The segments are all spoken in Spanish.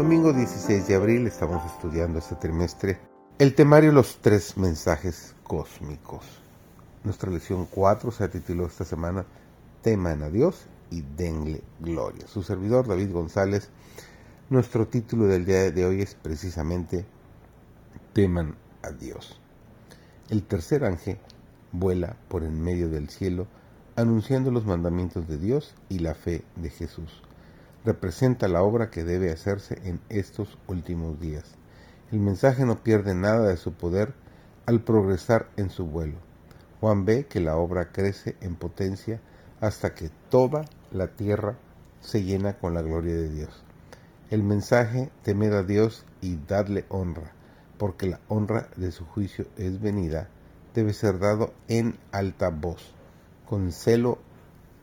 Domingo 16 de abril estamos estudiando este trimestre el temario Los tres mensajes cósmicos. Nuestra lección 4 se tituló esta semana Teman a Dios y denle gloria. Su servidor David González, nuestro título del día de hoy es precisamente Teman a Dios. El tercer ángel vuela por en medio del cielo anunciando los mandamientos de Dios y la fe de Jesús. Representa la obra que debe hacerse en estos últimos días. El mensaje no pierde nada de su poder al progresar en su vuelo. Juan ve que la obra crece en potencia hasta que toda la tierra se llena con la gloria de Dios. El mensaje temed a Dios y dadle honra, porque la honra de su juicio es venida, debe ser dado en alta voz, con celo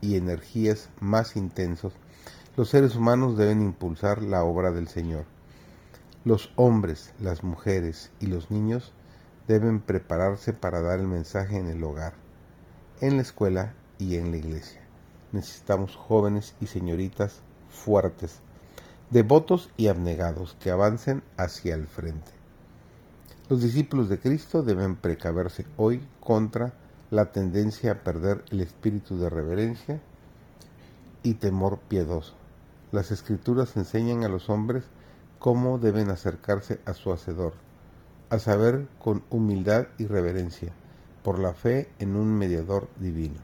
y energías más intensos. Los seres humanos deben impulsar la obra del Señor. Los hombres, las mujeres y los niños deben prepararse para dar el mensaje en el hogar, en la escuela y en la iglesia. Necesitamos jóvenes y señoritas fuertes, devotos y abnegados que avancen hacia el frente. Los discípulos de Cristo deben precaverse hoy contra la tendencia a perder el espíritu de reverencia y temor piedoso. Las escrituras enseñan a los hombres cómo deben acercarse a su Hacedor, a saber con humildad y reverencia, por la fe en un mediador divino.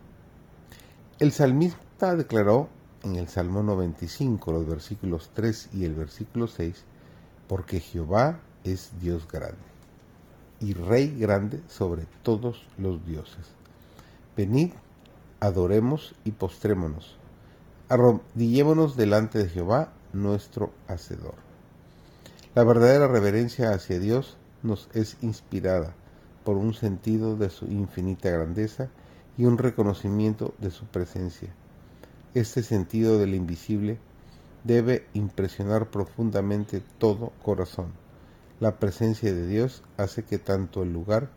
El salmista declaró en el Salmo 95, los versículos 3 y el versículo 6, porque Jehová es Dios grande y Rey grande sobre todos los dioses. Venid, adoremos y postrémonos, arrodillémonos delante de Jehová, nuestro Hacedor. La verdadera reverencia hacia Dios nos es inspirada por un sentido de su infinita grandeza y un reconocimiento de su presencia. Este sentido del invisible debe impresionar profundamente todo corazón. La presencia de Dios hace que tanto el lugar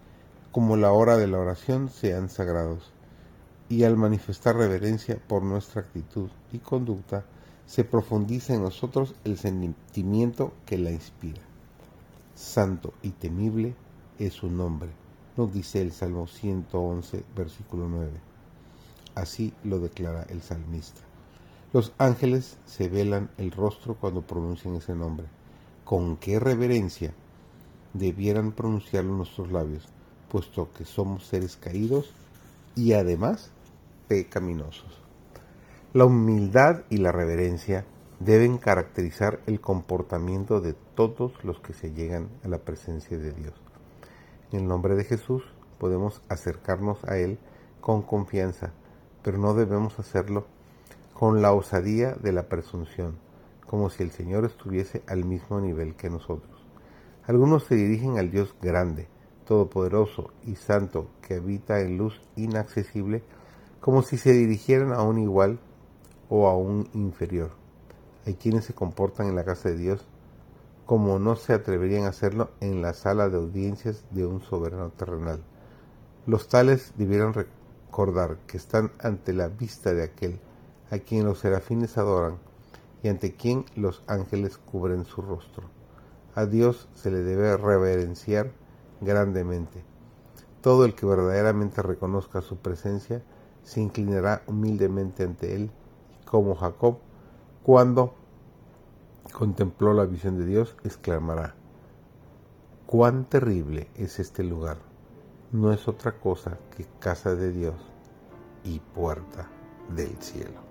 como la hora de la oración sean sagrados, y al manifestar reverencia por nuestra actitud y conducta, se profundiza en nosotros el sentimiento que la inspira. Santo y temible es su nombre nos dice el Salmo 111, versículo 9. Así lo declara el salmista. Los ángeles se velan el rostro cuando pronuncian ese nombre. Con qué reverencia debieran pronunciarlo nuestros labios, puesto que somos seres caídos y además pecaminosos. La humildad y la reverencia deben caracterizar el comportamiento de todos los que se llegan a la presencia de Dios. En el nombre de Jesús podemos acercarnos a Él con confianza, pero no debemos hacerlo con la osadía de la presunción, como si el Señor estuviese al mismo nivel que nosotros. Algunos se dirigen al Dios grande, todopoderoso y santo que habita en luz inaccesible, como si se dirigieran a un igual o a un inferior. Hay quienes se comportan en la casa de Dios como no se atreverían a hacerlo en la sala de audiencias de un soberano terrenal. Los tales debieran recordar que están ante la vista de aquel a quien los serafines adoran y ante quien los ángeles cubren su rostro. A Dios se le debe reverenciar grandemente. Todo el que verdaderamente reconozca su presencia se inclinará humildemente ante él, como Jacob, cuando contempló la visión de Dios, exclamará, cuán terrible es este lugar. No es otra cosa que casa de Dios y puerta del cielo.